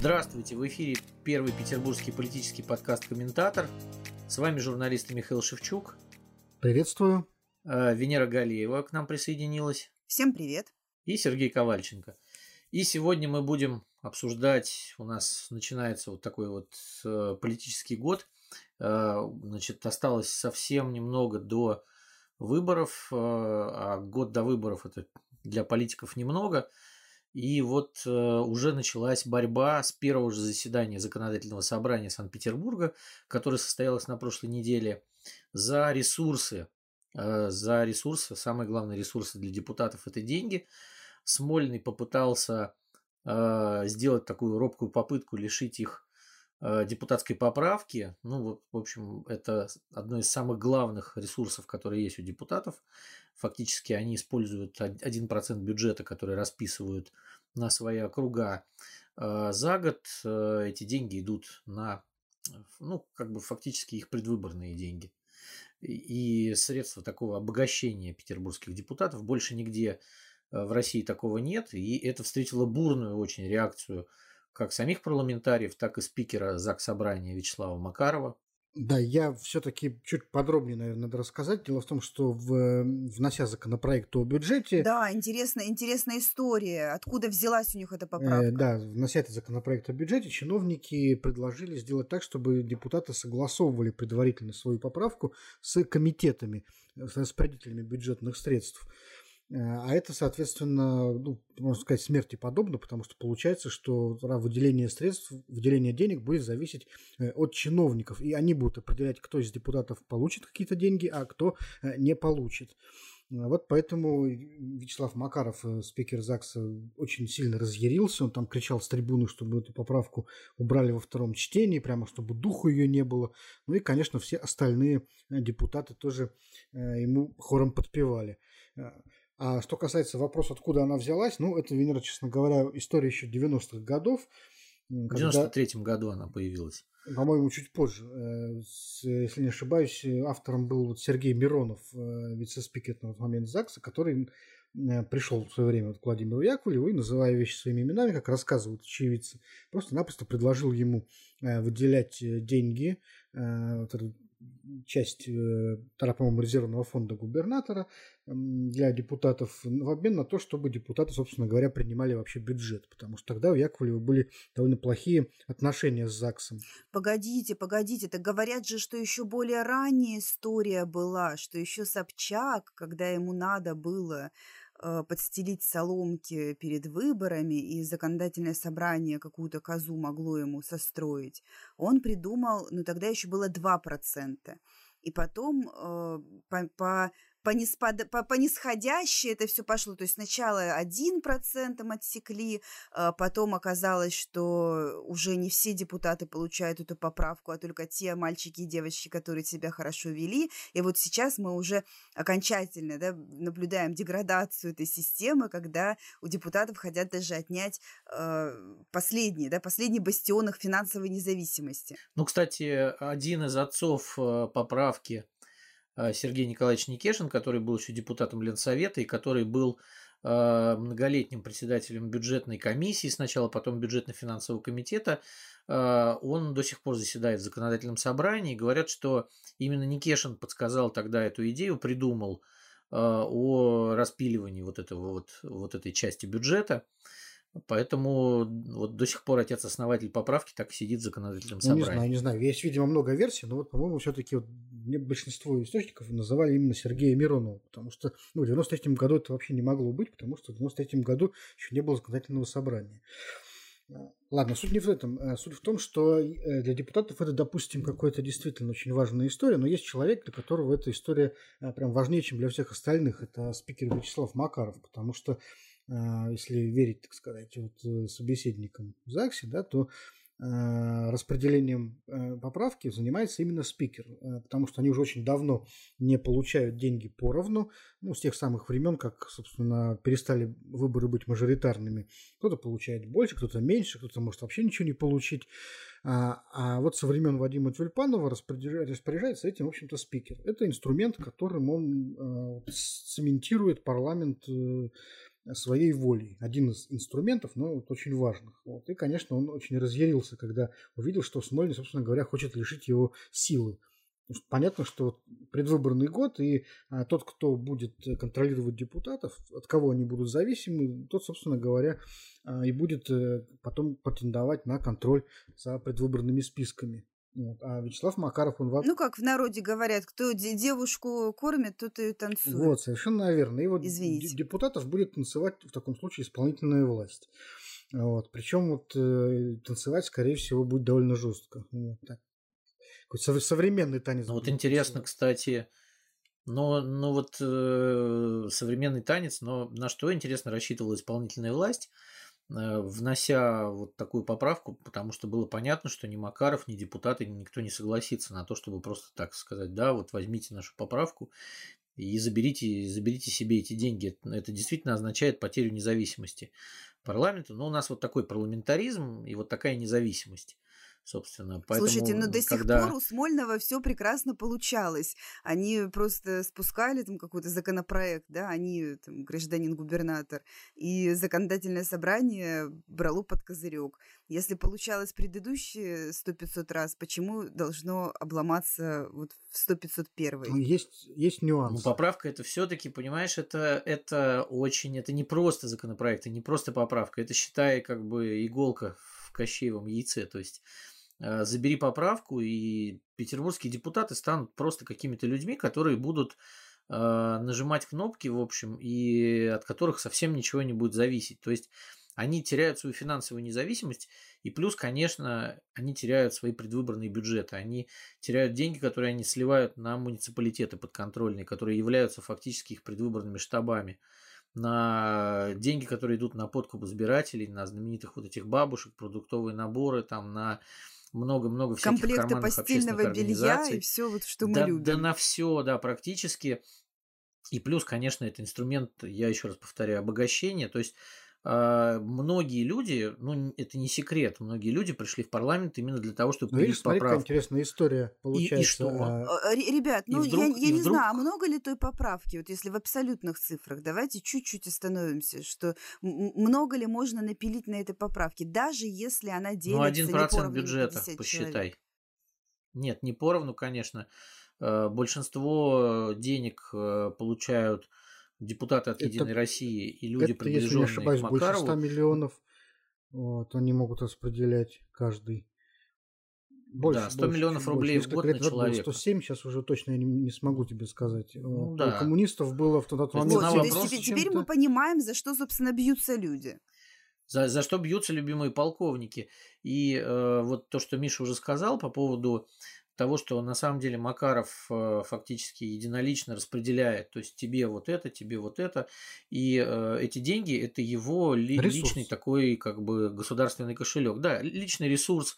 Здравствуйте, в эфире первый петербургский политический подкаст «Комментатор». С вами журналист Михаил Шевчук. Приветствую. Э, Венера Галеева к нам присоединилась. Всем привет. И Сергей Ковальченко. И сегодня мы будем обсуждать, у нас начинается вот такой вот э, политический год. Э, значит, осталось совсем немного до выборов, а год до выборов это для политиков немного. И вот э, уже началась борьба с первого же заседания законодательного собрания Санкт-Петербурга, которое состоялось на прошлой неделе, за ресурсы. Э, за ресурсы, самые главные ресурсы для депутатов – это деньги. Смольный попытался э, сделать такую робкую попытку лишить их Э, депутатской поправки. Ну, вот, в общем, это одно из самых главных ресурсов, которые есть у депутатов. Фактически они используют 1% бюджета, который расписывают на свои округа э, за год. Э, эти деньги идут на, ну, как бы фактически их предвыборные деньги. И средства такого обогащения петербургских депутатов больше нигде в России такого нет. И это встретило бурную очень реакцию как самих парламентариев, так и спикера ЗАГС Собрания Вячеслава Макарова. Да, я все-таки чуть подробнее, наверное, надо рассказать. Дело в том, что в, внося законопроект о бюджете... Да, интересная, интересная история. Откуда взялась у них эта поправка? Э, да, внося этот законопроект о бюджете, чиновники предложили сделать так, чтобы депутаты согласовывали предварительно свою поправку с комитетами, с распорядителями бюджетных средств. Э, а это, соответственно, ну, можно сказать, смерти подобно, потому что получается, что выделение средств, выделение денег будет зависеть э, от чиновников, и они будут определять, кто из депутатов получит какие-то деньги, а кто э, не получит. Вот поэтому Вячеслав Макаров, спикер ЗАГСа, очень сильно разъярился. Он там кричал с трибуны, чтобы эту поправку убрали во втором чтении, прямо чтобы духу ее не было. Ну и, конечно, все остальные депутаты тоже ему хором подпевали. А что касается вопроса, откуда она взялась, ну, это, Венера, честно говоря, история еще 90-х годов. В 93-м году она появилась. По-моему, чуть позже. Э, если не ошибаюсь, автором был Сергей Миронов, э, вице-спикер на тот момент ЗАГСа, который э, пришел в свое время к Владимиру Яковлеву и, называя вещи своими именами, как рассказывают очевидцы, просто-напросто предложил ему выделять деньги, вот часть, э, по-моему, резервного фонда губернатора для депутатов в обмен на то, чтобы депутаты, собственно говоря, принимали вообще бюджет, потому что тогда у Яковлева были довольно плохие отношения с ЗАГСом. Погодите, погодите, так говорят же, что еще более ранняя история была, что еще Собчак, когда ему надо было Э, подстелить соломки перед выборами, и законодательное собрание какую-то козу могло ему состроить, он придумал, ну тогда еще было 2%. И потом э, по, по по, неспад... по, по нисходящей это все пошло. То есть сначала один процентом отсекли, а потом оказалось, что уже не все депутаты получают эту поправку, а только те мальчики и девочки, которые себя хорошо вели. И вот сейчас мы уже окончательно да, наблюдаем деградацию этой системы, когда у депутатов хотят даже отнять э, последний, да, последний бастион их финансовой независимости. Ну, кстати, один из отцов э, поправки Сергей Николаевич Никешин, который был еще депутатом Ленсовета и который был э, многолетним председателем бюджетной комиссии, сначала потом бюджетно-финансового комитета, э, он до сих пор заседает в законодательном собрании. Говорят, что именно Никешин подсказал тогда эту идею, придумал о распиливании вот, этого, вот, вот этой части бюджета. Поэтому вот до сих пор отец-основатель поправки так сидит в законодательном собрании. Ну, не знаю, не знаю. Есть, видимо, много версий, но вот, по-моему, все-таки вот большинство источников называли именно Сергея Миронова, потому что ну, в 93 году это вообще не могло быть, потому что в 93 году еще не было законодательного собрания. А, ладно, суть не в этом. А суть в том, что э, для депутатов это, допустим, какая-то действительно очень важная история, но есть человек, для которого эта история прям важнее, чем для всех остальных. Это спикер Вячеслав Макаров, потому что если верить, так сказать, вот э, собеседникам в ЗАГСе, да, то Э, распределением э, поправки занимается именно спикер, э, потому что они уже очень давно не получают деньги поровну, ну, с тех самых времен, как, собственно, перестали выборы быть мажоритарными. Кто-то получает больше, кто-то меньше, кто-то может вообще ничего не получить. А, а вот со времен Вадима Тюльпанова распоряжается этим, в общем-то, спикер. Это инструмент, которым он цементирует парламент своей волей. Один из инструментов, но вот очень важных. Вот. И, конечно, он очень разъярился, когда увидел, что Смольный, собственно говоря, хочет лишить его силы. Понятно, что предвыборный год, и а, тот, кто будет контролировать депутатов, от кого они будут зависимы, тот, собственно говоря, а, и будет а, потом претендовать на контроль за предвыборными списками. Вот. А Вячеслав Макаров, он... Ну, как в народе говорят, кто девушку кормит, тот и танцует. Вот, совершенно верно. И вот Извините. депутатов будет танцевать в таком случае исполнительная власть. Вот. Причем вот э, танцевать, скорее всего, будет довольно жестко. Вот так. Какой современный танец. Ну, вот интересно, кстати, но, но вот э, современный танец, но на что, интересно, рассчитывала исполнительная власть – внося вот такую поправку, потому что было понятно, что ни Макаров, ни депутаты, никто не согласится на то, чтобы просто так сказать, да, вот возьмите нашу поправку и заберите, заберите себе эти деньги. Это действительно означает потерю независимости парламента. Но у нас вот такой парламентаризм и вот такая независимость собственно. Поэтому, Слушайте, но ну, до когда... сих пор у Смольного все прекрасно получалось. Они просто спускали там какой-то законопроект, да, они там гражданин-губернатор, и законодательное собрание брало под козырек. Если получалось предыдущие 100-500 раз, почему должно обломаться вот в 100-501? Ну, есть, есть нюанс. Ну, поправка это все-таки, понимаешь, это, это очень, это не просто законопроект, это не просто поправка, это, считай, как бы иголка в Кощеевом яйце, то есть забери поправку, и петербургские депутаты станут просто какими-то людьми, которые будут э, нажимать кнопки, в общем, и от которых совсем ничего не будет зависеть. То есть они теряют свою финансовую независимость, и плюс, конечно, они теряют свои предвыборные бюджеты, они теряют деньги, которые они сливают на муниципалитеты подконтрольные, которые являются фактически их предвыборными штабами на деньги, которые идут на подкуп избирателей, на знаменитых вот этих бабушек, продуктовые наборы, там, на много-много всяких Комплекты постельного белья и все, вот, что мы да, любим. Да на все, да, практически. И плюс, конечно, это инструмент, я еще раз повторяю, обогащения. То есть многие люди, ну это не секрет, многие люди пришли в парламент именно для того, чтобы ну, видишь, смотри, какая интересная история получается. И, и что? А... Ребят, ну вдруг, я, я не вдруг... знаю, а много ли той поправки, вот если в абсолютных цифрах, давайте чуть-чуть остановимся, что много ли можно напилить на этой поправке, даже если она ну, делится Ну, один процент бюджета, посчитай. Человек. Нет, не поровну, конечно. Э, большинство денег э, получают депутаты от это, Единой России и люди, это, приближенные если не ошибаюсь, к Макарову. больше 100 миллионов вот, они могут распределять каждый. Больше, да, 100 больше, миллионов рублей больше. в год на человека. 107, сейчас уже точно я не, не смогу тебе сказать. Ну, да. У коммунистов было в тот момент... Вот, то есть теперь, теперь мы понимаем, за что, собственно, бьются люди. За, за что бьются любимые полковники. И э, вот то, что Миша уже сказал по поводу того, что на самом деле Макаров э, фактически единолично распределяет, то есть тебе вот это, тебе вот это, и э, эти деньги это его ли, личный такой как бы государственный кошелек, да, личный ресурс,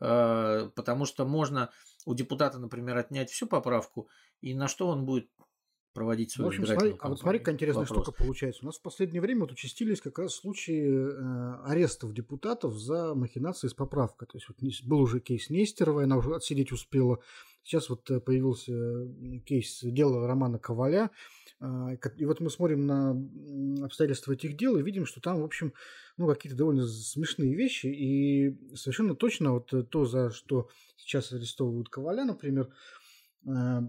э, потому что можно у депутата, например, отнять всю поправку, и на что он будет проводить свою в общем, смотри, А вот смотри, какая интересная Вопрос. штука получается. У нас в последнее время вот участились как раз случаи э, арестов депутатов за махинации с поправкой. То есть вот был уже кейс Нестерова, она уже отсидеть успела. Сейчас вот э, появился кейс дела Романа Коваля. Э, и вот мы смотрим на обстоятельства этих дел и видим, что там, в общем, ну, какие-то довольно смешные вещи. И совершенно точно вот то, за что сейчас арестовывают Коваля, например, э,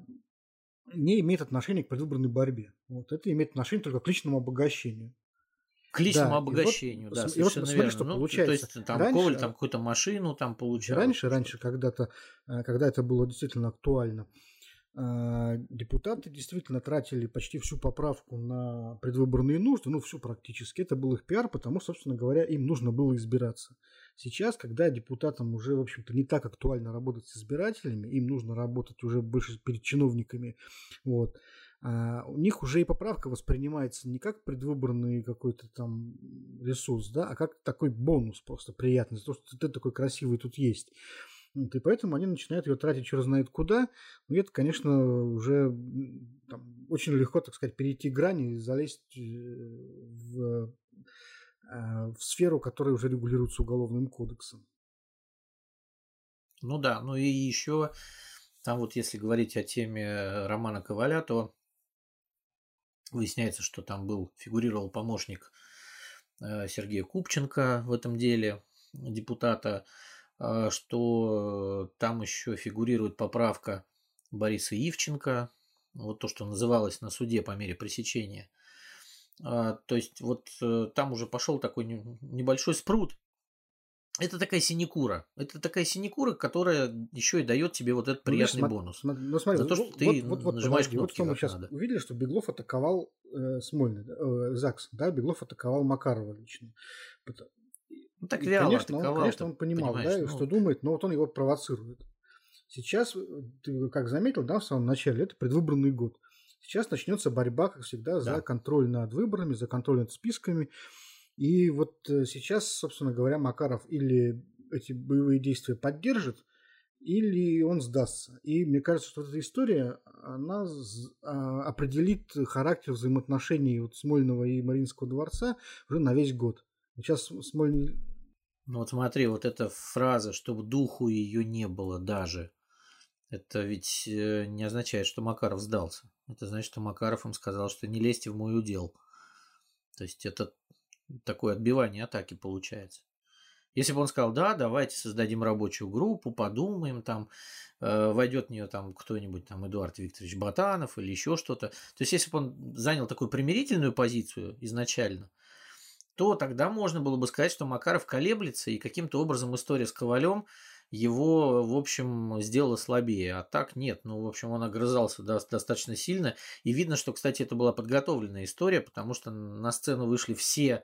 не имеет отношения к предвыборной борьбе. Вот это имеет отношение только к личному обогащению. К личному да, обогащению, вот, да, и вот смотри, что ну, получается. То есть там раньше, Коваль там какую-то машину там получал. Раньше, раньше, когда-то, э, когда это было действительно актуально, депутаты действительно тратили почти всю поправку на предвыборные нужды, ну, всю практически. Это был их пиар, потому, собственно говоря, им нужно было избираться. Сейчас, когда депутатам уже, в общем-то, не так актуально работать с избирателями, им нужно работать уже больше перед чиновниками, вот, а у них уже и поправка воспринимается не как предвыборный какой-то там ресурс, да, а как такой бонус просто приятный, за то, что ты такой красивый тут есть. Вот, и поэтому они начинают ее тратить черт знает куда. И это, конечно, уже там, очень легко, так сказать, перейти грани и залезть э, в Э, в сферу, которая уже регулируется уголовным кодексом. Ну да, ну и еще там вот если говорить о теме Романа Коваля, то Выясняется, что там был, фигурировал помощник Сергея Купченко в этом деле, депутата, что там еще фигурирует поправка Бориса Ивченко, вот то, что называлось на суде по мере пресечения. То есть вот э, там уже пошел такой небольшой спрут это такая синекура. Это такая синекура, которая еще и дает тебе вот этот ну, приятный ну, бонус. Смотри, ну, смотри, За то, что вот, ты вот, вот, нажимаешь подожди, кнопки, вот мы сейчас надо. увидели, что Беглов атаковал э, Смольный, э, ЗАГС, да, Беглов атаковал Макарова лично. Ну, так вяло конечно. Он, конечно, он понимал, да, ну... что думает, но вот он его провоцирует. Сейчас, э, ты как заметил, да, в самом начале, это предвыборный год. Сейчас начнется борьба, как всегда, да. за контроль над выборами, за контроль над списками. И вот э, сейчас, собственно говоря, Макаров или эти боевые действия поддержит, или он сдастся. И мне кажется, что эта история, она а, определит характер взаимоотношений вот Смольного и Мариинского дворца уже на весь год. Сейчас Смольный... Ну вот смотри, вот эта фраза, чтобы духу ее не было даже, это ведь э, не означает, что Макаров сдался. Это значит, что Макаров им сказал, что не лезьте в мой удел. То есть это такое отбивание атаки получается. Если бы он сказал, да, давайте создадим рабочую группу, подумаем, там э, войдет в нее там кто-нибудь, там Эдуард Викторович Батанов или еще что-то. То есть, если бы он занял такую примирительную позицию изначально, то тогда можно было бы сказать, что Макаров колеблется, и каким-то образом история с Ковалем его, в общем, сделало слабее. А так нет. Ну, в общем, он огрызался достаточно сильно. И видно, что, кстати, это была подготовленная история, потому что на сцену вышли все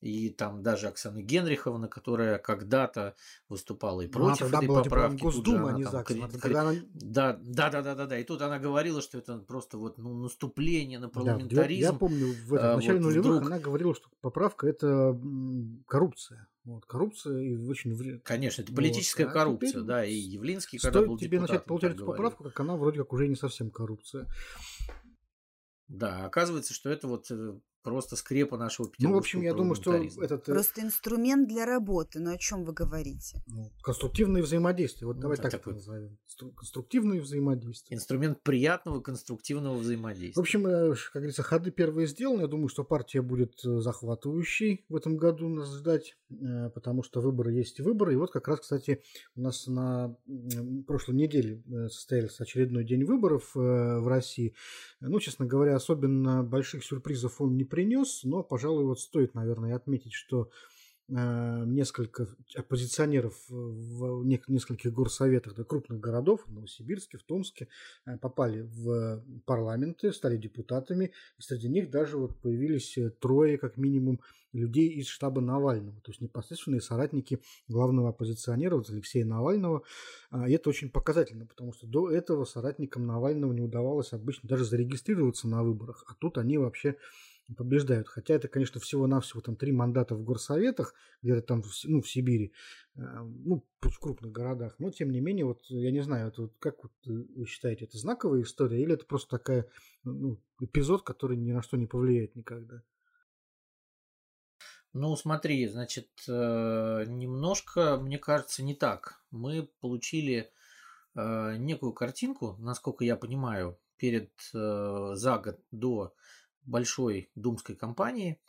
и там даже Оксана Генриховна, которая когда-то выступала и ну, против она этой была, поправки. Типа, Госдума, а не ЗАГС. Кри... Когда она... да, да, да, да, да, да. И тут она говорила, что это просто вот ну, наступление на парламентаризм. Да, я, помню, в, этом, в начале вот нулевых вдруг... она говорила, что поправка это коррупция. Вот, коррупция и очень... Конечно, это политическая вот. а коррупция, да, и Явлинский, когда был тебе начать получать эту поправку, как она вроде как уже не совсем коррупция. Да, оказывается, что это вот э, просто скрепа нашего петербургского Ну, в общем, я думаю, что этот... Э, просто инструмент для работы. Но о чем вы говорите? Ну, конструктивное взаимодействие. Вот ну, давай так, так это назовем. Конструктивное взаимодействие. Инструмент приятного конструктивного взаимодействия. В общем, э, как говорится, ходы первые сделаны. Я думаю, что партия будет э, захватывающей в этом году нас ждать, потому что выборы есть выборы. И вот как раз, кстати, у нас на прошлой неделе состоялся очередной день выборов в России. Ну, честно говоря, особенно больших сюрпризов он не принес, но, пожалуй, вот стоит, наверное, отметить, что э, несколько оппозиционеров в нескольких горсоветах да, крупных городов, в Новосибирске, в Томске, э, попали в парламенты, стали депутатами, и среди них даже вот появились э, трое, как минимум, людей из штаба Навального, то есть непосредственные соратники главного оппозиционера вот Алексея Навального. А, и это очень показательно, потому что до этого соратникам Навального не удавалось обычно даже зарегистрироваться на выборах, а тут они вообще побеждают. Хотя это, конечно, всего-навсего там три мандата в горсоветах, где-то там ну, в Сибири, а, ну, в крупных городах. Но, тем не менее, вот я не знаю, это вот, как вот вы считаете, это знаковая история или это просто такая ну, эпизод, который ни на что не повлияет никогда? Ну, смотри, значит, э, немножко, мне кажется, не так. Мы получили э, некую картинку, насколько я понимаю, перед э, за год до большой думской кампании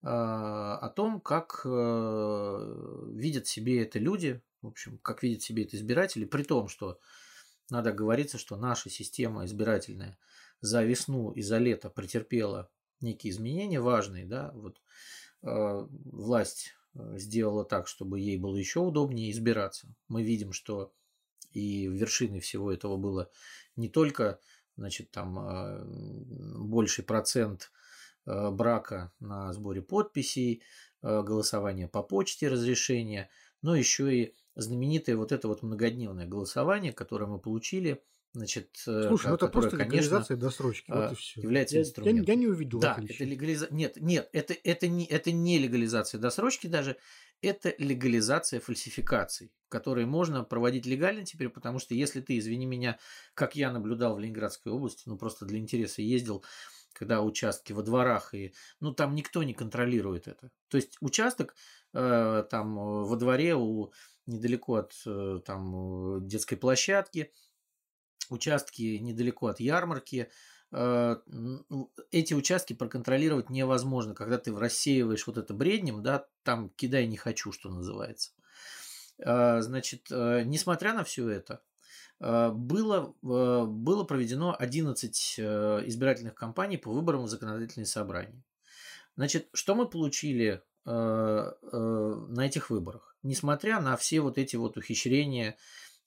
о том, как видят себе это люди, в общем, как видят себе это избиратели, при том, что надо говориться, что наша система избирательная за весну и за лето претерпела некие изменения важные, да, вот Э, власть э, сделала так, чтобы ей было еще удобнее избираться. Мы видим, что и вершиной всего этого было не только значит, там, э, больший процент брака на сборе подписей, голосование по почте, разрешение, но еще и знаменитое вот это вот многодневное голосование, которое мы получили – Значит, э, Слушай, ну это просто легализация досрочки, вот и все. Является я, инструментом. Я, я не увидел Да, это легализация. Нет, нет, это, это, не, это не легализация досрочки даже, это легализация фальсификаций, которые можно проводить легально теперь, потому что если ты, извини меня, как я наблюдал в Ленинградской области, ну просто для интереса ездил, когда участки во дворах, и ну там никто не контролирует это. То есть участок э, там во дворе у недалеко от э, там детской площадки, участки недалеко от ярмарки, эти участки проконтролировать невозможно. Когда ты рассеиваешь вот это бреднем, да, там кидай не хочу, что называется. Значит, несмотря на все это, было, было проведено 11 избирательных кампаний по выборам в законодательные собрания. Значит, что мы получили на этих выборах? Несмотря на все вот эти вот ухищрения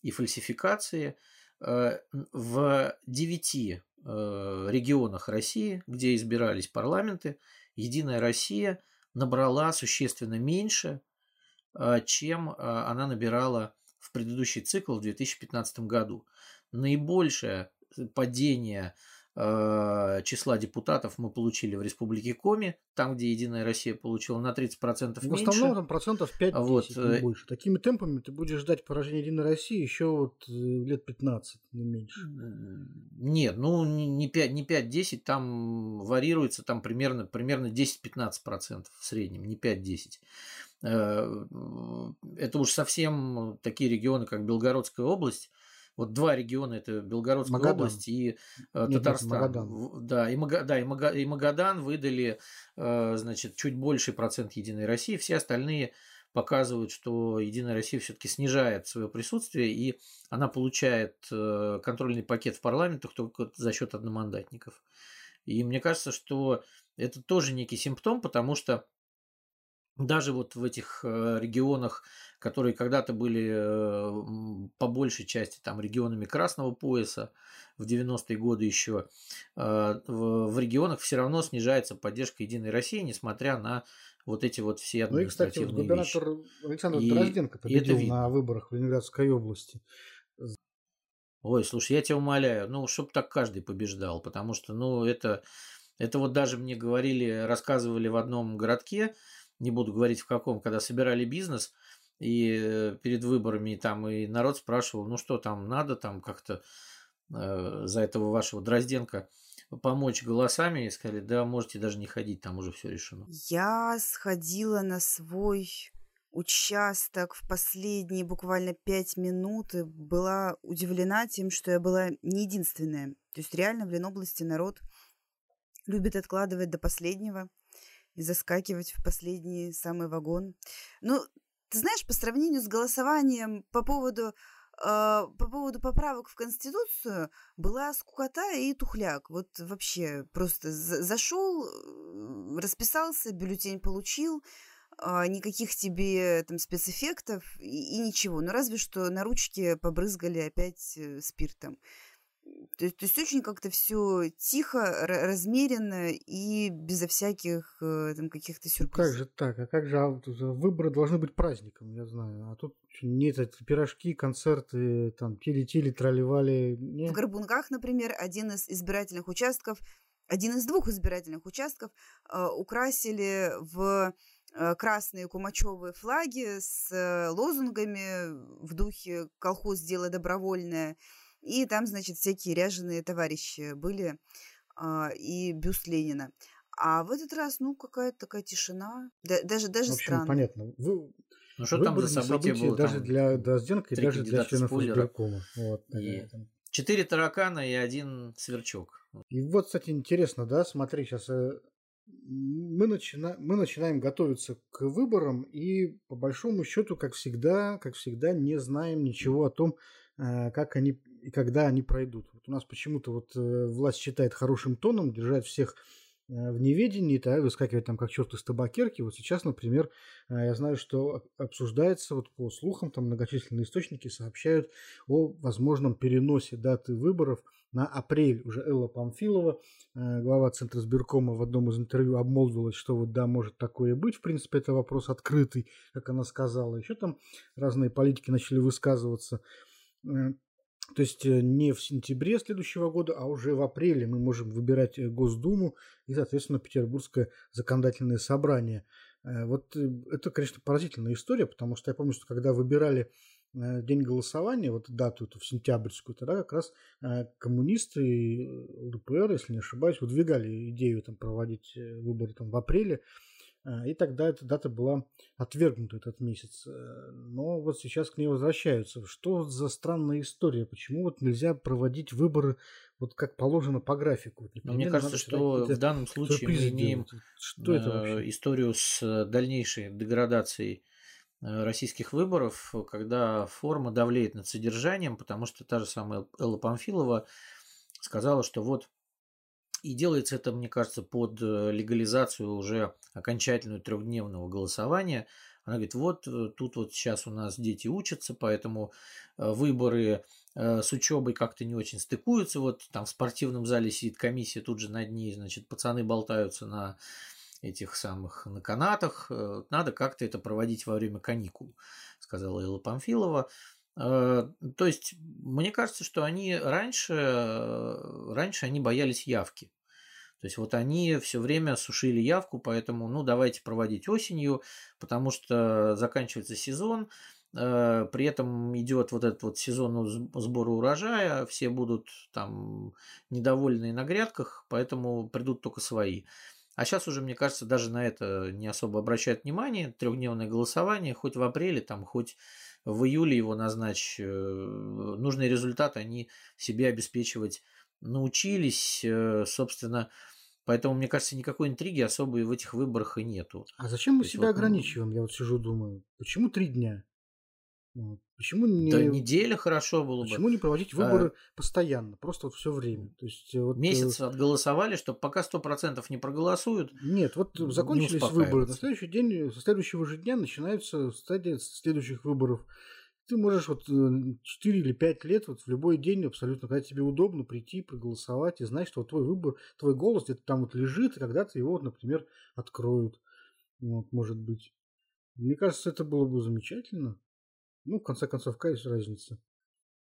и фальсификации, в девяти Э, регионах России, где избирались парламенты, Единая Россия набрала существенно меньше, э, чем э, она набирала в предыдущий цикл в 2015 году. Наибольшее падение Э, числа депутатов мы получили в Республике Коми, там, где Единая Россия получила на 30% ну, меньше. В основном там процентов 5-10, вот, не э, больше. Такими темпами ты будешь ждать поражения Единой России еще вот э, лет 15, не меньше. Нет, ну не 5, не 5-10, там варьируется там примерно, примерно 10-15% в среднем, не 5-10 это уж совсем такие регионы, как Белгородская область, вот два региона это Белгородская Магадан. область и э, нет, Татарстан. Нет, Магадан. Да, и, Мага, да и, Мага, и Магадан выдали э, значит, чуть больший процент Единой России. Все остальные показывают, что Единая Россия все-таки снижает свое присутствие, и она получает э, контрольный пакет в парламентах только за счет одномандатников. И мне кажется, что это тоже некий симптом, потому что даже вот в этих регионах которые когда-то были э, по большей части там регионами Красного пояса в 90-е годы еще, э, в регионах все равно снижается поддержка Единой России, несмотря на вот эти вот все административные Ну и, кстати, вот губернатор вещи. Александр и, Дрозденко победил на выборах в Ленинградской области. Ой, слушай, я тебя умоляю, ну, чтобы так каждый побеждал, потому что, ну, это, это вот даже мне говорили, рассказывали в одном городке, не буду говорить в каком, когда собирали бизнес, и э, перед выборами там и народ спрашивал, ну что там надо там как-то э, за этого вашего Дрозденко помочь голосами, и сказали, да, можете даже не ходить, там уже все решено. Я сходила на свой участок в последние буквально пять минут и была удивлена тем, что я была не единственная. То есть реально в Ленобласти народ любит откладывать до последнего и заскакивать в последний самый вагон. Ну, ты знаешь, по сравнению с голосованием по поводу Uh, по поводу поправок в Конституцию была скукота и тухляк. Вот вообще просто зашел, расписался, бюллетень получил, uh, никаких тебе там спецэффектов и, и ничего. Ну разве что на ручке побрызгали опять э, спиртом. То есть, то есть очень как-то все тихо, размеренно и безо всяких э, там каких-то сюрпризов. Как же так? А как же а, выборы должны быть праздником, я знаю. А тут нет эти пирожки, концерты, там тили-тили, тролливали. В Горбунках, например, один из избирательных участков, один из двух избирательных участков э, украсили в э, красные кумачевые флаги с э, лозунгами в духе «Колхоз – дело добровольное», и там, значит, всякие ряженые товарищи были а, и бюст Ленина. А в этот раз, ну, какая-то такая тишина. Да, даже даже в общем, странно. понятно. Вы, ну, что там за событие было? Даже там для Дрозденко и даже для членов избиркома. Вот, и... Четыре таракана и один сверчок. И вот, кстати, интересно, да, смотри, сейчас э, мы, начина... мы начинаем готовиться к выборам и, по большому счету, как всегда, как всегда, не знаем ничего о том, э, как они и когда они пройдут. Вот у нас почему-то вот э, власть считает хорошим тоном держать всех э, в неведении, да, выскакивать там как черт из табакерки. Вот сейчас, например, э, я знаю, что обсуждается, вот по слухам, там многочисленные источники сообщают о возможном переносе даты выборов на апрель. Уже Элла Памфилова, глава Центра сберкома, в одном из интервью обмолвилась, что вот да, может такое быть. В принципе, это вопрос открытый, как она сказала. Еще там разные политики начали высказываться. То есть э, не в сентябре следующего года, а уже в апреле мы можем выбирать э, Госдуму и, соответственно, Петербургское законодательное собрание. Э, вот это, конечно, поразительная история, потому что я помню, что когда выбирали день голосования, вот дату эту в сентябрьскую, тогда как раз коммунисты и ЛДПР, если не ошибаюсь, выдвигали идею там, проводить выборы там, в апреле. А, и тогда эта дата была отвергнута этот месяц. Э, но вот сейчас к ней возвращаются. Что за странная история? Почему вот нельзя проводить выборы вот как положено по графику? Мне кажется, что в данном случае мы имеем что это вообще? историю с дальнейшей деградацией э, российских выборов, когда форма давлеет над содержанием, потому что та же самая Элла Памфилова сказала, что вот и делается это, мне кажется, под э, легализацию уже окончательного трехдневного голосования. Она говорит, вот э, тут вот сейчас у нас дети учатся, поэтому э, выборы с учебой как-то не очень стыкуются. Вот там в спортивном зале сидит комиссия, тут же над ней, значит, пацаны болтаются на этих самых на канатах. Надо как-то это проводить во время каникул, сказала Элла Памфилова. Э, то есть, мне кажется, что они раньше, э, раньше они боялись явки. То есть вот они все время сушили явку, поэтому, ну, давайте проводить осенью, потому что заканчивается сезон, э, при этом идет вот этот вот сезон сбора урожая, все будут там недовольны на грядках, поэтому придут только свои. А сейчас уже, мне кажется, даже на это не особо обращают внимание. Трехдневное голосование, хоть в апреле, там, хоть в июле его назначь. Э, нужные результаты они себе обеспечивать научились, э, собственно, Поэтому, мне кажется, никакой интриги особой в этих выборах и нету. А зачем мы себя вот, ограничиваем? Я вот сижу, думаю, почему три дня? Почему не... Да неделя хорошо было бы. Почему не проводить выборы а... постоянно, просто вот все время? То есть, вот, Месяц отголосовали, чтобы пока сто процентов не проголосуют. Нет, вот закончились выборы. На следующий день, со следующего же дня начинается стадия следующих выборов ты можешь вот 4 э, или 5 лет вот в любой день абсолютно, когда тебе удобно прийти, проголосовать и знать, что твой выбор, твой голос где-то там вот лежит, и когда-то его, например, откроют. Вот, может быть. Мне кажется, это было бы замечательно. Ну, в конце концов, какая разница?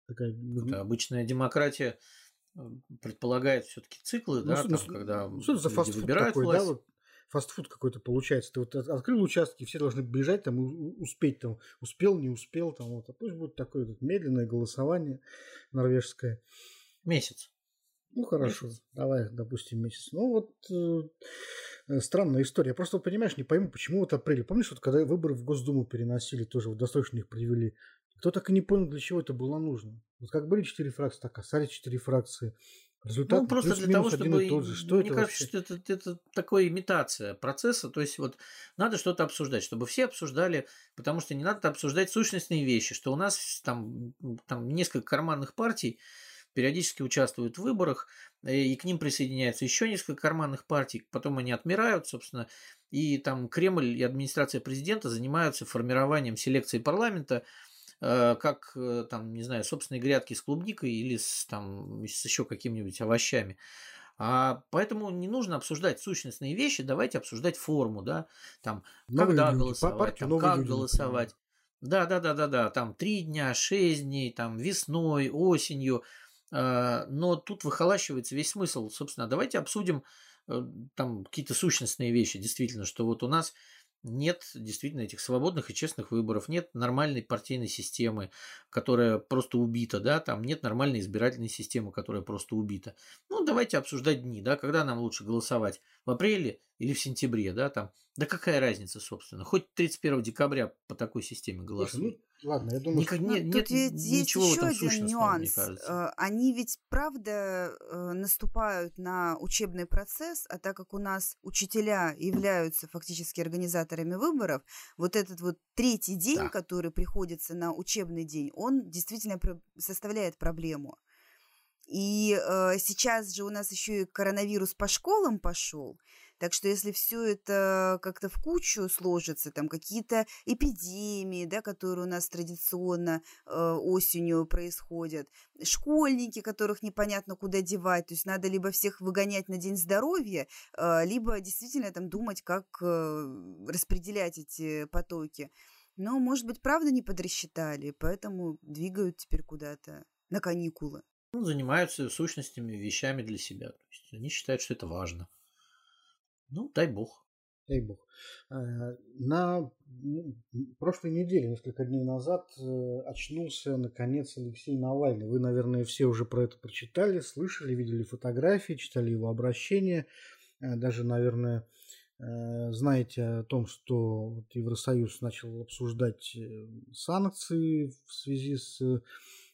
Такая... Это обычная демократия предполагает все-таки циклы, ну, да, ну, там, ну, когда что за фастфуд выбирают такой, власть. да, вот фастфуд какой-то получается. Ты вот открыл участки, все должны бежать там успеть там. Успел, не успел там. Вот. А пусть будет такое вот медленное голосование норвежское. Месяц. Ну хорошо, месяц. давай, допустим, месяц. Ну вот э странная история. Я просто, понимаешь, не пойму, почему вот апреле. Помнишь, вот когда выборы в Госдуму переносили, тоже вот досрочно их привели. Кто так и не понял, для чего это было нужно. Вот как были четыре фракции, так остались четыре фракции. Результат ну, просто для того, чтобы... Тот же. Что мне это кажется, вообще? что это, это такая имитация процесса. То есть вот надо что-то обсуждать, чтобы все обсуждали, потому что не надо обсуждать сущностные вещи, что у нас там, там несколько карманных партий периодически участвуют в выборах, и к ним присоединяются еще несколько карманных партий, потом они отмирают, собственно, и там Кремль и администрация президента занимаются формированием селекции парламента, Э, как, э, там, не знаю, собственные грядки с клубникой или с, там, с еще какими-нибудь овощами. А поэтому не нужно обсуждать сущностные вещи, давайте обсуждать форму, да, там, новые когда люди, голосовать, там, как люди, голосовать. Да, да, да, да, да, там три дня, шесть дней, там весной, осенью. Э, но тут выхолащивается весь смысл. Собственно, давайте обсудим там какие-то сущностные вещи, действительно, что вот у нас нет действительно этих свободных и честных выборов, нет нормальной партийной системы, которая просто убита, да, там нет нормальной избирательной системы, которая просто убита. Ну, давайте обсуждать дни, да, когда нам лучше голосовать, в апреле или в сентябре, да, там, да какая разница, собственно, хоть 31 декабря по такой системе голосуют. Ну, Ладно, я думаю, Никак, что... нет, нет есть ничего еще один нюанс. Э, они ведь правда э, наступают на учебный процесс, а так как у нас учителя являются фактически организаторами выборов, вот этот вот третий день, да. который приходится на учебный день, он действительно составляет проблему. И э, сейчас же у нас еще и коронавирус по школам пошел. Так что если все это как-то в кучу сложится, там какие-то эпидемии, да, которые у нас традиционно э, осенью происходят, школьники, которых непонятно куда девать, то есть надо либо всех выгонять на День здоровья, э, либо действительно там думать, как э, распределять эти потоки. Но, может быть, правда не подрасчитали, поэтому двигают теперь куда-то на каникулы. Ну, занимаются сущностями, вещами для себя. То есть они считают, что это важно. Ну, дай бог. Дай бог. Э, на прошлой неделе, несколько дней назад, э, очнулся, наконец, Алексей Навальный. Вы, наверное, все уже про это прочитали, слышали, видели фотографии, читали его обращение. Э, даже, наверное, знаете о том, что Евросоюз начал обсуждать санкции в связи с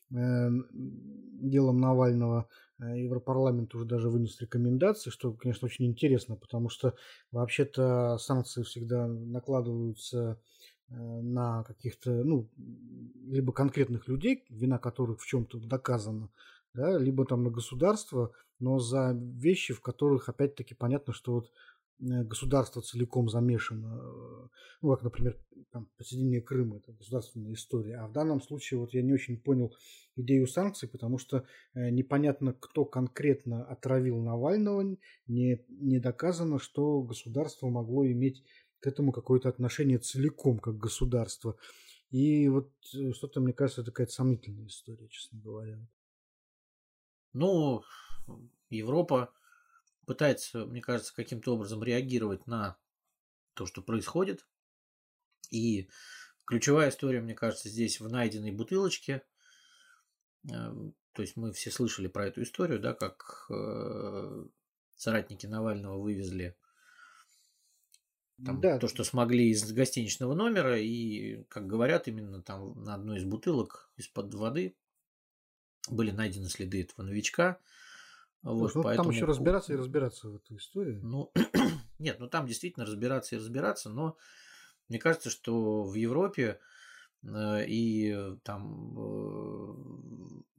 делом Навального. Европарламент уже даже вынес рекомендации, что, конечно, очень интересно, потому что вообще-то санкции всегда накладываются на каких-то, ну, либо конкретных людей, вина которых в чем-то доказана, да, либо там на государство, но за вещи, в которых, опять-таки, понятно, что вот Э, государство целиком замешано, э, ну, как, например, там, присоединение Крыма, это государственная история. А в данном случае вот я не очень понял идею санкций, потому что э, непонятно, кто конкретно отравил Навального, не, не доказано, что государство могло иметь к этому какое-то отношение целиком, как государство. И вот что-то, мне кажется, это какая-то сомнительная история, честно говоря. Ну, Европа пытается, мне кажется, каким-то образом реагировать на то, что происходит. И ключевая история, мне кажется, здесь в найденной бутылочке. Эм, то есть мы все слышали про эту историю, да, как э, соратники Навального вывезли там, да. то, что смогли из гостиничного номера, и, как говорят, именно там на одной из бутылок из-под воды были найдены следы этого новичка. Вот, ну, поэтому... Там еще разбираться и разбираться в этой истории. Ну, нет, ну там действительно разбираться и разбираться, но мне кажется, что в Европе э, и там, э,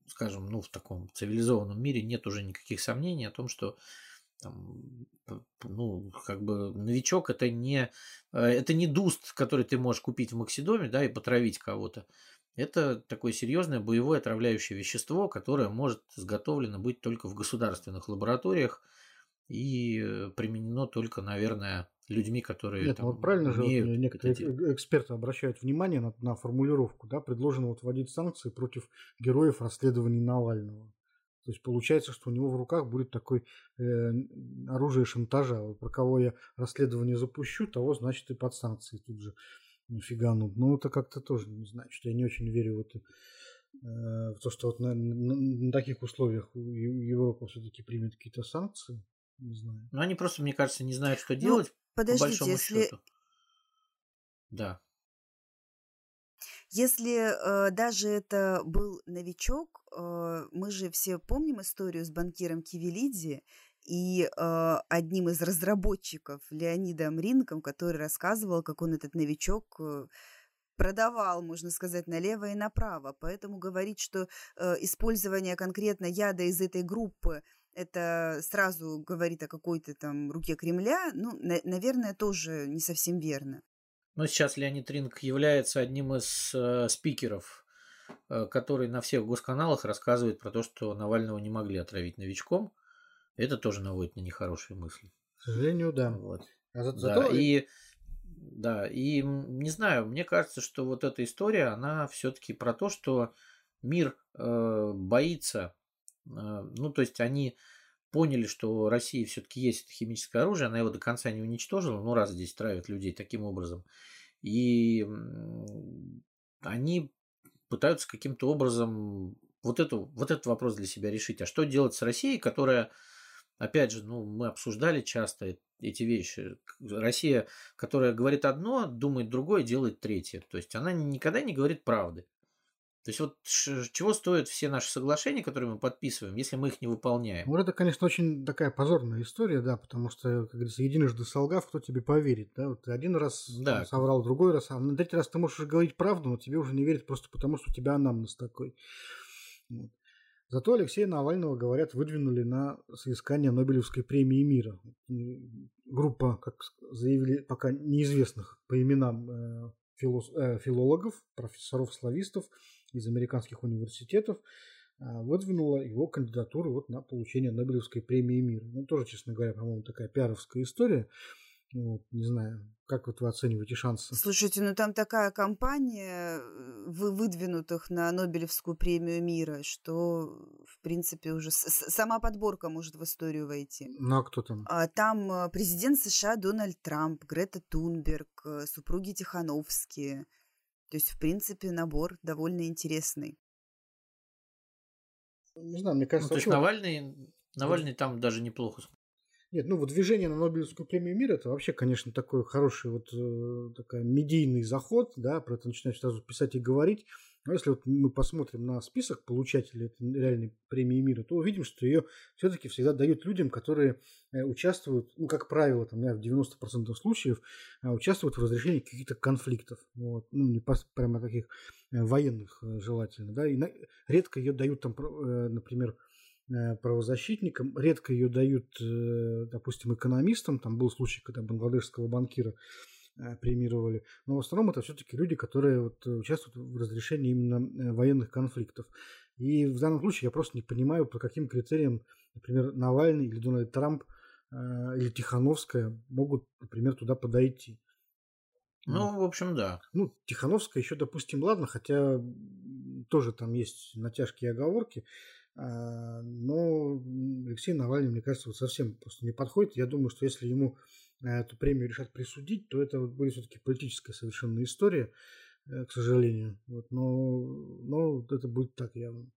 скажем, ну, в таком цивилизованном мире нет уже никаких сомнений о том, что там, ну, как бы новичок это не, э, это не дуст, который ты можешь купить в Максидоме, да, и потравить кого-то. Это такое серьезное боевое отравляющее вещество, которое может изготовлено быть только в государственных лабораториях и э, применено только, наверное, людьми, которые Нет, там, ну вот правильно же вот некоторые эти... эксперты обращают внимание на, на формулировку, да, предложено вот вводить санкции против героев расследований Навального. То есть получается, что у него в руках будет такое э, оружие шантажа. Вот про кого я расследование запущу, того, значит, и под санкции тут же фиганут. Ну, это как-то тоже, не знаю, что я не очень верю в это. Э, в то, что вот на, на, на таких условиях Европа все-таки примет какие-то санкции. Не знаю. Ну, они просто, мне кажется, не знают, что ну, делать. Подождите, по большому если... счету. Да. Если э, даже это был новичок, э, мы же все помним историю с банкиром Кивелиди, и э, одним из разработчиков Леонидом Ринком, который рассказывал, как он этот новичок э, продавал, можно сказать, налево и направо. Поэтому говорить, что э, использование конкретно яда из этой группы это сразу говорит о какой-то там руке Кремля, ну, на- наверное, тоже не совсем верно. Но сейчас Леонид Ринк является одним из э, спикеров, э, который на всех госканалах рассказывает про то, что Навального не могли отравить новичком. Это тоже наводит на нехорошие мысли. К сожалению, да. Вот. А за, да, зато... и, да, и не знаю, мне кажется, что вот эта история, она все-таки про то, что мир э, боится, э, ну, то есть они поняли, что России все-таки есть это химическое оружие, она его до конца не уничтожила, ну, раз здесь травят людей таким образом. И они пытаются каким-то образом вот, эту, вот этот вопрос для себя решить. А что делать с Россией, которая Опять же, ну, мы обсуждали часто эти вещи. Россия, которая говорит одно, думает другое, делает третье. То есть она никогда не говорит правды. То есть вот чего стоят все наши соглашения, которые мы подписываем, если мы их не выполняем? Вот это, конечно, очень такая позорная история, да, потому что, как говорится, единожды солгав, кто тебе поверит, да? Вот ты один раз да. там, соврал, другой раз, а на третий раз ты можешь говорить правду, но тебе уже не верят просто потому, что у тебя анамнез такой. Вот. Зато Алексея Навального, говорят, выдвинули на соискание Нобелевской премии мира. Группа, как заявили, пока неизвестных по именам э, э, филологов, профессоров-славистов из американских университетов э, выдвинула его кандидатуру вот на получение Нобелевской премии мира. Ну, тоже, честно говоря, по-моему, такая пиаровская история. Вот, не знаю, как вот вы оцениваете шансы? Слушайте, ну там такая компания э, вы выдвинутых на Нобелевскую премию мира, что, в принципе, уже сама подборка может в историю войти. Ну а кто там? А, там э, президент США Дональд Трамп, Грета Тунберг, э, супруги Тихановские. То есть, в принципе, набор довольно интересный. Не знаю, мне кажется... Ну, то есть Навальный, Навальный там даже неплохо Нет, ну вот движение на Нобелевскую премию мира это вообще, конечно, такой хороший вот э, такой медийный заход, да, про это начинают сразу писать и говорить. Но если вот мы посмотрим на список получателей этой реальной премии мира, то увидим, что ее все-таки всегда дают людям, которые э, участвуют, ну, как правило, там, в 90% случаев э, участвуют в разрешении каких-то конфликтов. Вот. Ну, не прямо таких э, военных желательно. Да? И на, редко ее дают, там, например, правозащитникам, редко ее дают, допустим, экономистам. Там был случай, когда бангладешского банкира Э, премировали. Но в основном это все-таки люди, которые вот участвуют в разрешении именно э, военных конфликтов. И в данном случае я просто не понимаю, по каким критериям, например, Навальный или Дональд Трамп э, или Тихановская могут, например, туда подойти. Ну, в общем, да. Ну, Тихановская еще, допустим, ладно, хотя тоже там есть натяжки и оговорки. А, но Алексей Навальный, мне кажется, вот совсем просто не подходит. Я думаю, что если ему эту премию решат присудить, то это будет все-таки политическая совершенно история, э, к сожалению. Вот, но, но это будет так явно.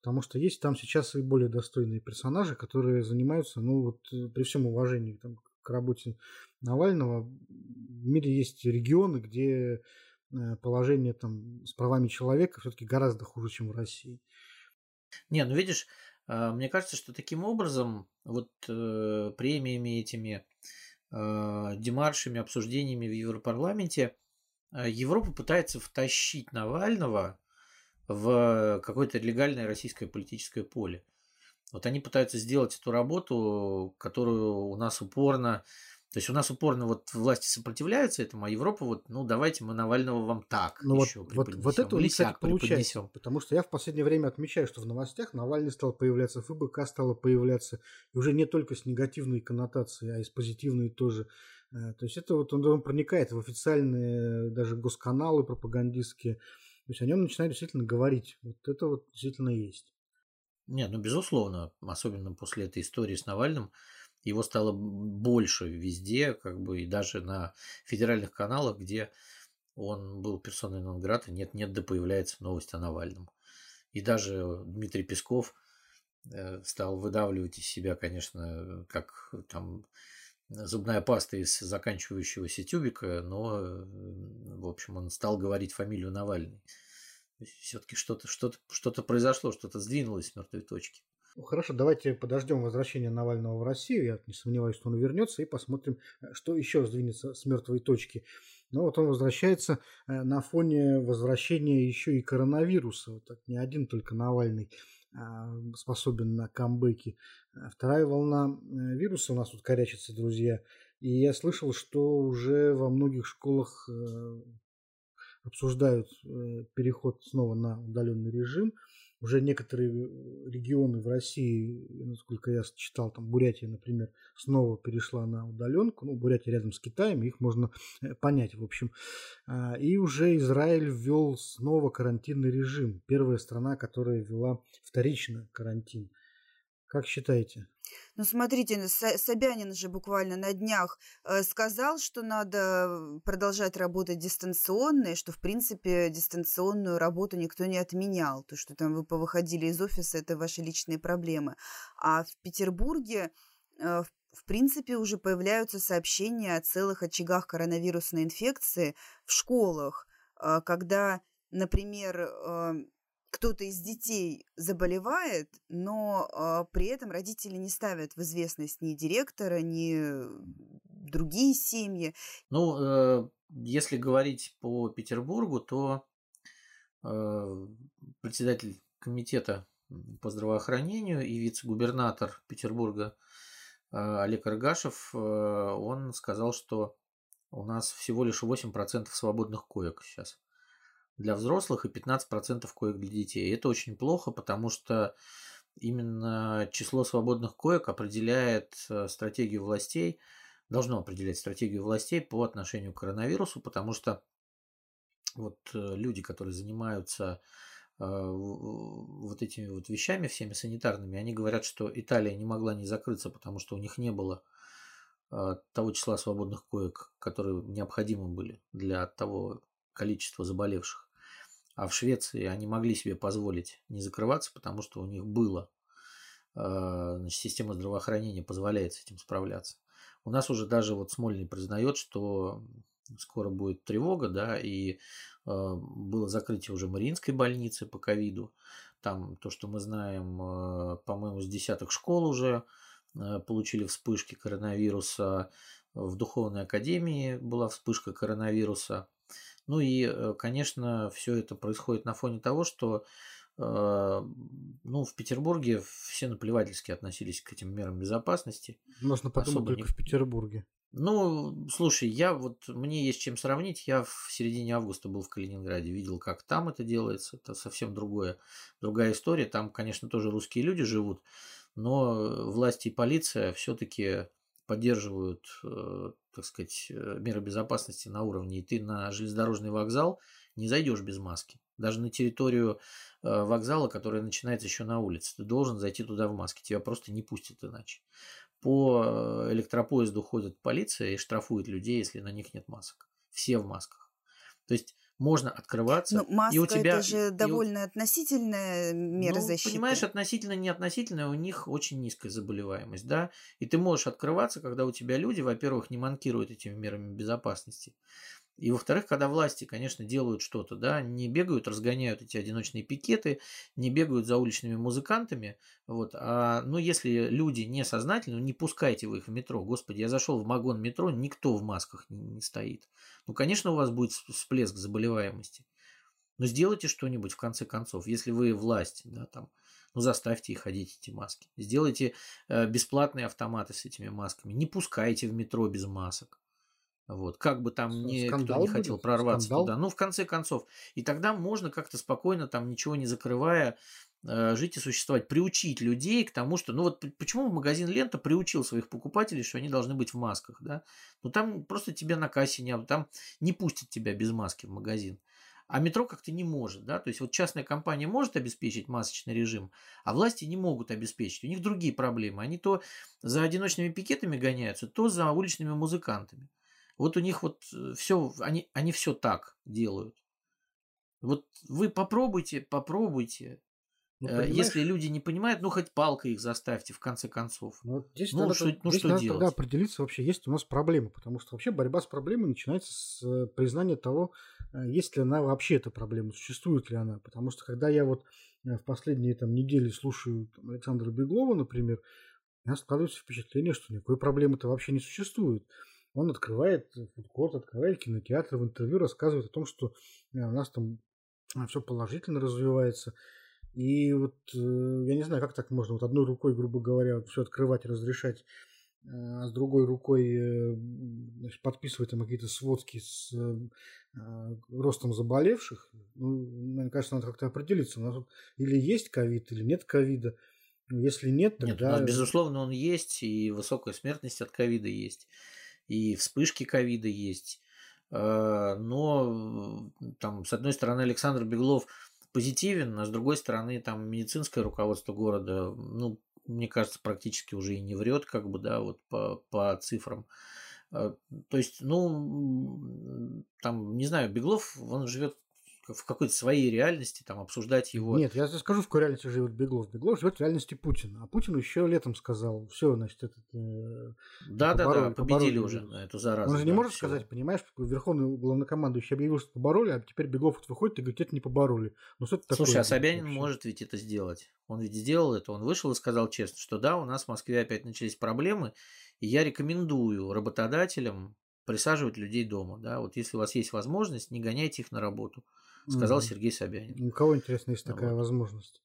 Потому что есть там сейчас и более достойные персонажи, которые занимаются, ну вот э, при всем уважении там, к работе Навального, в мире есть регионы, где э, положение там с правами человека все-таки гораздо хуже, чем в России. Не, ну видишь, а, мне кажется, что таким образом, вот э, премиями этими, э, демаршами, обсуждениями в Европарламенте, э, Европа пытается втащить Навального в какое-то легальное российское политическое поле. Вот они пытаются сделать эту работу, которую у нас упорно то есть у нас упорно вот власти сопротивляются этому, а Европа вот, ну давайте мы Навального вам так ну, еще вот, вот, вот это у них, кстати, получается, потому что я в последнее время отмечаю, что в новостях Навальный стал появляться, ФБК стало появляться, и уже не только с негативной коннотацией, а и с позитивной тоже. Э, то есть это вот он, он проникает в официальные даже госканалы пропагандистские, то есть о нем начинают действительно говорить. Вот это вот действительно есть. Нет, ну безусловно, особенно после этой истории с Навальным, его стало больше везде, как бы и даже на федеральных каналах, где он был персоной нон нет-нет, да появляется новость о Навальном. И даже Дмитрий Песков э, стал выдавливать из себя, конечно, как там зубная паста из заканчивающегося тюбика, но, в общем, он стал говорить фамилию Навальный. Все-таки что-то что что произошло, что-то сдвинулось с мертвой точки. Ну, хорошо, давайте подождем возвращения Навального в Россию. Я не сомневаюсь, что он вернется, и посмотрим, э, что еще сдвинется с мертвой точки. Но вот он возвращается э, на фоне возвращения еще и коронавируса. Вот так, не один только Навальный а, способен на камбэки. А вторая волна э, вируса у нас тут корячится, друзья. И я слышал, что уже во многих школах обсуждают переход снова на удаленный режим уже некоторые э, регионы в России, насколько я читал, там Бурятия, например, снова перешла на удаленку. Ну, Бурятия рядом с Китаем, их можно э, понять, в общем. А, и уже Израиль ввел снова карантинный режим. Первая страна, которая ввела вторично карантин. Как считаете? Ну, смотрите, Собянин же буквально на днях э, сказал, что надо продолжать работать дистанционно, и что, в принципе, дистанционную работу никто не отменял. То, что там вы повыходили из офиса, это ваши личные проблемы. А в Петербурге, э, в принципе, уже появляются сообщения о целых очагах коронавирусной инфекции в школах, э, когда, например, кто-то из детей заболевает, но э, при этом родители не ставят в известность ни директора, ни другие семьи. Ну, э, если говорить по Петербургу, то э, председатель комитета по здравоохранению и вице-губернатор Петербурга э, Олег Аргашев, э, он сказал, что у нас всего лишь 8% свободных коек сейчас для взрослых и 15% коек для детей. И это очень плохо, потому что именно число свободных коек определяет э, стратегию властей, должно определять стратегию властей по отношению к коронавирусу, потому что вот э, люди, которые занимаются э, вот этими вот вещами всеми санитарными, они говорят, что Италия не могла не закрыться, потому что у них не было того числа свободных коек, которые необходимы были для того количества заболевших. А в Швеции они могли себе позволить не закрываться, потому что у них было значит, система здравоохранения позволяет с этим справляться. У нас уже даже вот Смольный признает, что скоро будет тревога, да, и было закрытие уже Мариинской больницы по ковиду. Там то, что мы знаем, по-моему, с десяток школ уже получили вспышки коронавируса. В Духовной Академии была вспышка коронавируса. Ну и, э, конечно, все это происходит на фоне того, что э, ну, в Петербурге все наплевательски относились к этим мерам безопасности. Можно подумать Особо только не... в Петербурге. Ну, слушай, я вот, мне есть чем сравнить. Я в середине августа был в Калининграде, видел, как там это делается. Это совсем другое, другая история. Там, конечно, тоже русские люди живут, но власти и полиция все-таки поддерживают, э, так сказать, э, меры безопасности на уровне, и ты на железнодорожный вокзал не зайдешь без маски. Даже на территорию э, вокзала, которая начинается еще на улице, ты должен зайти туда в маске, тебя просто не пустят иначе. По электропоезду ходит полиция и штрафует людей, если на них нет масок. Все в масках. То есть можно открываться. Но маска и у тебя, это же довольно у... относительная мера ну, защиты. Понимаешь, относительно не относительно, у них очень низкая заболеваемость, да. И ты можешь открываться, когда у тебя люди, во-первых, не манкируют этими мерами безопасности. И во-вторых, когда власти, конечно, делают что-то, да, не бегают, разгоняют эти одиночные пикеты, не бегают за уличными музыкантами, вот, а, ну, если люди не сознательны, ну, не пускайте вы их в метро. Господи, я зашел в вагон метро, никто в масках не, не стоит. Ну, конечно, у вас будет всплеск заболеваемости. Но сделайте что-нибудь в конце концов, если вы власть, да, там, ну, заставьте их ходить эти маски. Сделайте э, бесплатные автоматы с этими масками. Не пускайте в метро без масок. Вот, как бы там ни, кто не хотел прорваться Скандал. туда. Ну, в конце концов. И тогда можно как-то спокойно, там ничего не закрывая, э, жить и существовать. Приучить людей к тому, что... Ну, вот почему магазин Лента приучил своих покупателей, что они должны быть в масках, да? Ну, там просто тебя на кассе не... Там не пустят тебя без маски в магазин. А метро как-то не может, да, то есть вот частная компания может обеспечить масочный режим, а власти не могут обеспечить. У них другие проблемы. Они то за одиночными пикетами гоняются, то за уличными музыкантами. Вот у них вот э, все, они, они все так делают. Вот вы попробуйте, попробуйте. Ну, э, Если люди не понимают, ну хоть палкой их заставьте в конце концов. Ну, здесь ну, надо, что, ну, здесь что надо делать? тогда определиться вообще, есть у нас проблема, потому что вообще борьба с проблемой начинается с э, признания того, есть ли она вообще эта проблема, существует ли она. Потому что когда я вот в последние там, недели слушаю там, Александра Беглова, например, у меня складывается впечатление, что никакой проблемы-то вообще не существует. Он открывает фудкорт, открывает кинотеатр, в интервью рассказывает о том, что э, у нас там э, все положительно развивается. И вот э, я не знаю, как так можно вот одной рукой, грубо говоря, все открывать, разрешать, а с другой рукой значит, подписывать там какие-то сводки с ростом заболевших. Ну, мне кажется, надо как-то определиться. У нас вот или есть ковид, или нет ковида. Ну, если нет, тогда... Нет, у нас, безусловно, он есть, и высокая смертность от ковида есть и вспышки ковида есть. А, но там, с одной стороны, Александр Беглов позитивен, а с другой стороны, там медицинское руководство города, ну, мне кажется, практически уже и не врет, как бы, да, вот по, по цифрам. А, то есть, ну, там, не знаю, Беглов, он живет в какой-то своей реальности, там, обсуждать его. Нет, я скажу, в какой реальности живет Беглов. Беглов живет в реальности Путина. А Путин еще летом сказал, все, значит, этот... Э, да, да, да, победили уже на эту заразу. Он же не может всё. сказать, понимаешь, верховный главнокомандующий объявил, что побороли, а теперь Беглов вот выходит и говорит, это не побороли. Ну, что это Слушай, такое, а Собянин вообще? может ведь это сделать. Он ведь сделал это, он вышел и сказал честно, что да, у нас в Москве опять начались проблемы, и я рекомендую работодателям присаживать людей дома. Да? Вот если у вас есть возможность, не гоняйте их на работу сказал mm. Сергей Собянин. У кого, интересно, есть такая вот. возможность?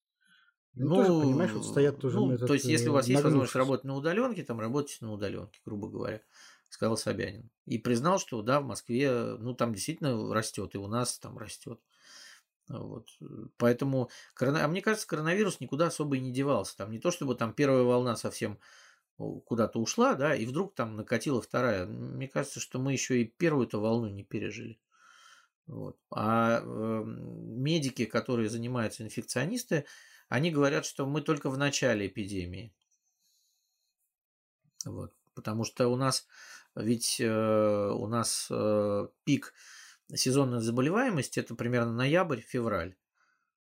Ну, ну, тоже, понимаешь, вот стоят тоже ну, этот, То есть, если у вас есть возможность работать на удаленке, там работайте на удаленке, грубо говоря, сказал Собянин. И признал, что да, в Москве, ну, там действительно растет, и у нас там растет. Вот. Поэтому, а мне кажется, коронавирус никуда особо и не девался. Там не то, чтобы там первая волна совсем куда-то ушла, да, и вдруг там накатила вторая. Мне кажется, что мы еще и первую-то волну не пережили. Вот. А э, медики, которые занимаются инфекционисты, они говорят, что мы только в начале эпидемии. Вот. Потому что у нас ведь э, у нас э, пик сезонной заболеваемости это примерно ноябрь-февраль.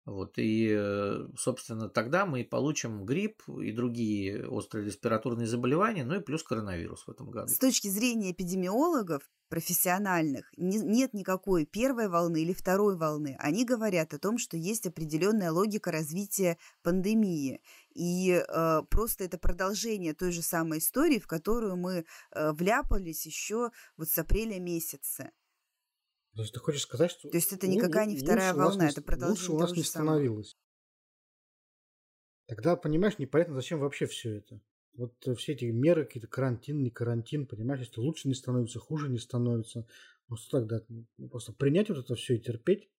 Вот, и, э, собственно, тогда мы получим грипп и другие острые респираторные заболевания, ну и плюс коронавирус в этом году. С точки зрения эпидемиологов, профессиональных, не, нет никакой первой волны или второй волны. Они говорят о том, что есть определенная логика развития пандемии. И э, просто это продолжение той же самой истории, в которую мы э, вляпались еще вот с апреля месяца. То есть ты хочешь сказать, что... То есть это никакая не вторая волна, это продолжение Лучше у нас не становилось. Тогда, понимаешь, непонятно, зачем вообще все это. Вот э, все эти меры, какие-то карантин, не карантин, понимаешь, если лучше не становится, хуже не становится. Что тогда? Ну, просто принять вот это все и терпеть?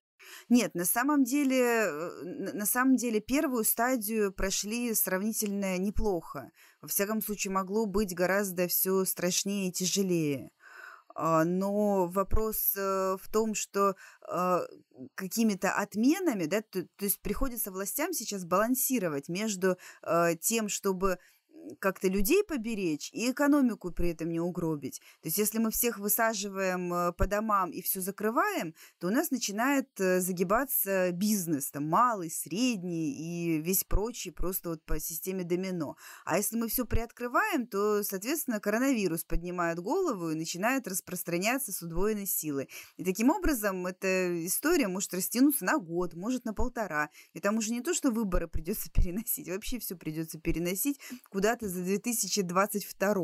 Нет, на самом деле, э, на самом деле первую стадию прошли сравнительно неплохо. Во всяком случае, могло быть гораздо все страшнее и тяжелее. А, но вопрос э, в том, что а, какими-то отменами, да, то, то есть приходится властям сейчас балансировать между а, тем, чтобы как-то людей поберечь и экономику при этом не угробить. То есть если мы всех высаживаем э, по домам и все закрываем, то у нас начинает э, загибаться бизнес, там малый, средний и весь прочий просто вот по системе домино. А если мы все приоткрываем, то, соответственно, коронавирус поднимает голову и начинает распространяться с удвоенной силой. И таким образом эта история может растянуться на год, может на полтора. И там уже не то, что выборы придется переносить, вообще все придется переносить куда куда за 2022.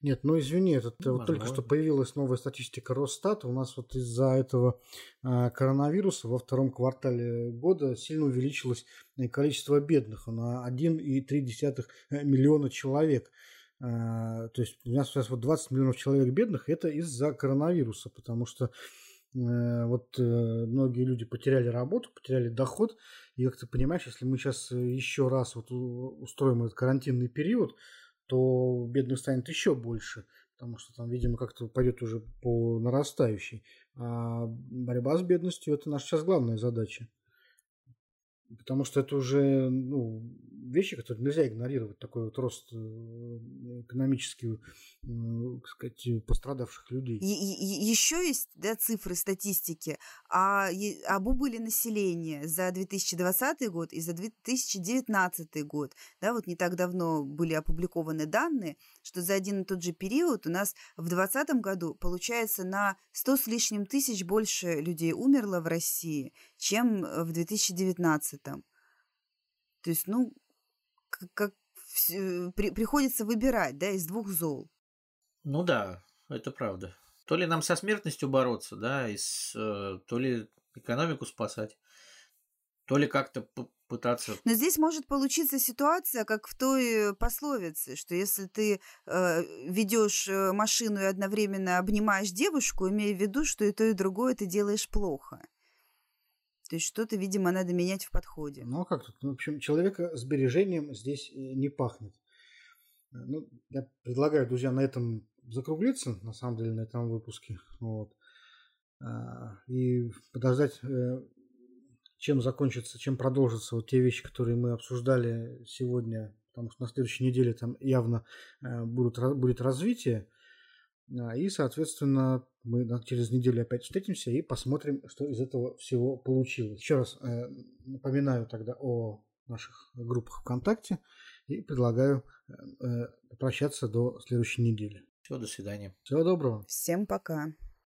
Нет, ну извини, это вот только что появилась новая статистика Росстата. У нас вот из-за этого э, коронавируса во втором квартале года сильно увеличилось количество бедных на 1,3 э, миллиона человек. Э, то есть у нас сейчас вот 20 миллионов человек бедных, это из-за коронавируса, потому что э, вот э, многие люди потеряли работу, потеряли доход, и как ты понимаешь, если мы сейчас э, еще раз вот устроим этот карантинный период, то бедных станет еще больше, потому что там, видимо, как-то пойдет уже по нарастающей. А борьба с бедностью – это наша сейчас главная задача. Потому что это уже ну, вещи, которые нельзя игнорировать. Такой вот рост э, экономически, так сказать, пострадавших людей. И, и, еще есть да, цифры статистики о, об убыли населения за 2020 год и за 2019 год. Да, вот не так давно были опубликованы данные, что за один и тот же период у нас в 2020 году, получается, на 100 с лишним тысяч больше людей умерло в России, чем в 2019 там. То есть, ну, как, как при, приходится выбирать, да, из двух зол. Ну да, это правда. То ли нам со смертностью бороться, да, из, э, то ли экономику спасать, то ли как-то пытаться... Но здесь может получиться ситуация, как в той пословице, что если ты э, ведешь э, машину и одновременно обнимаешь девушку, имея в виду, что и то, и другое ты делаешь плохо. То есть что-то, видимо, надо менять в подходе. Ну, а как тут? Ну, в общем, человека сбережением здесь э, не пахнет. Э, ну, я предлагаю, друзья, на этом закруглиться, на самом деле, на этом выпуске. Вот. А, и подождать, э, чем закончится, чем продолжатся вот те вещи, которые мы обсуждали сегодня, потому что на следующей неделе там явно будут, будет развитие. И, соответственно, мы через неделю опять встретимся и посмотрим, что из этого всего получилось. Еще раз э, напоминаю тогда о наших группах ВКонтакте и предлагаю э, прощаться до следующей недели. Всего до свидания. Всего доброго. Всем пока.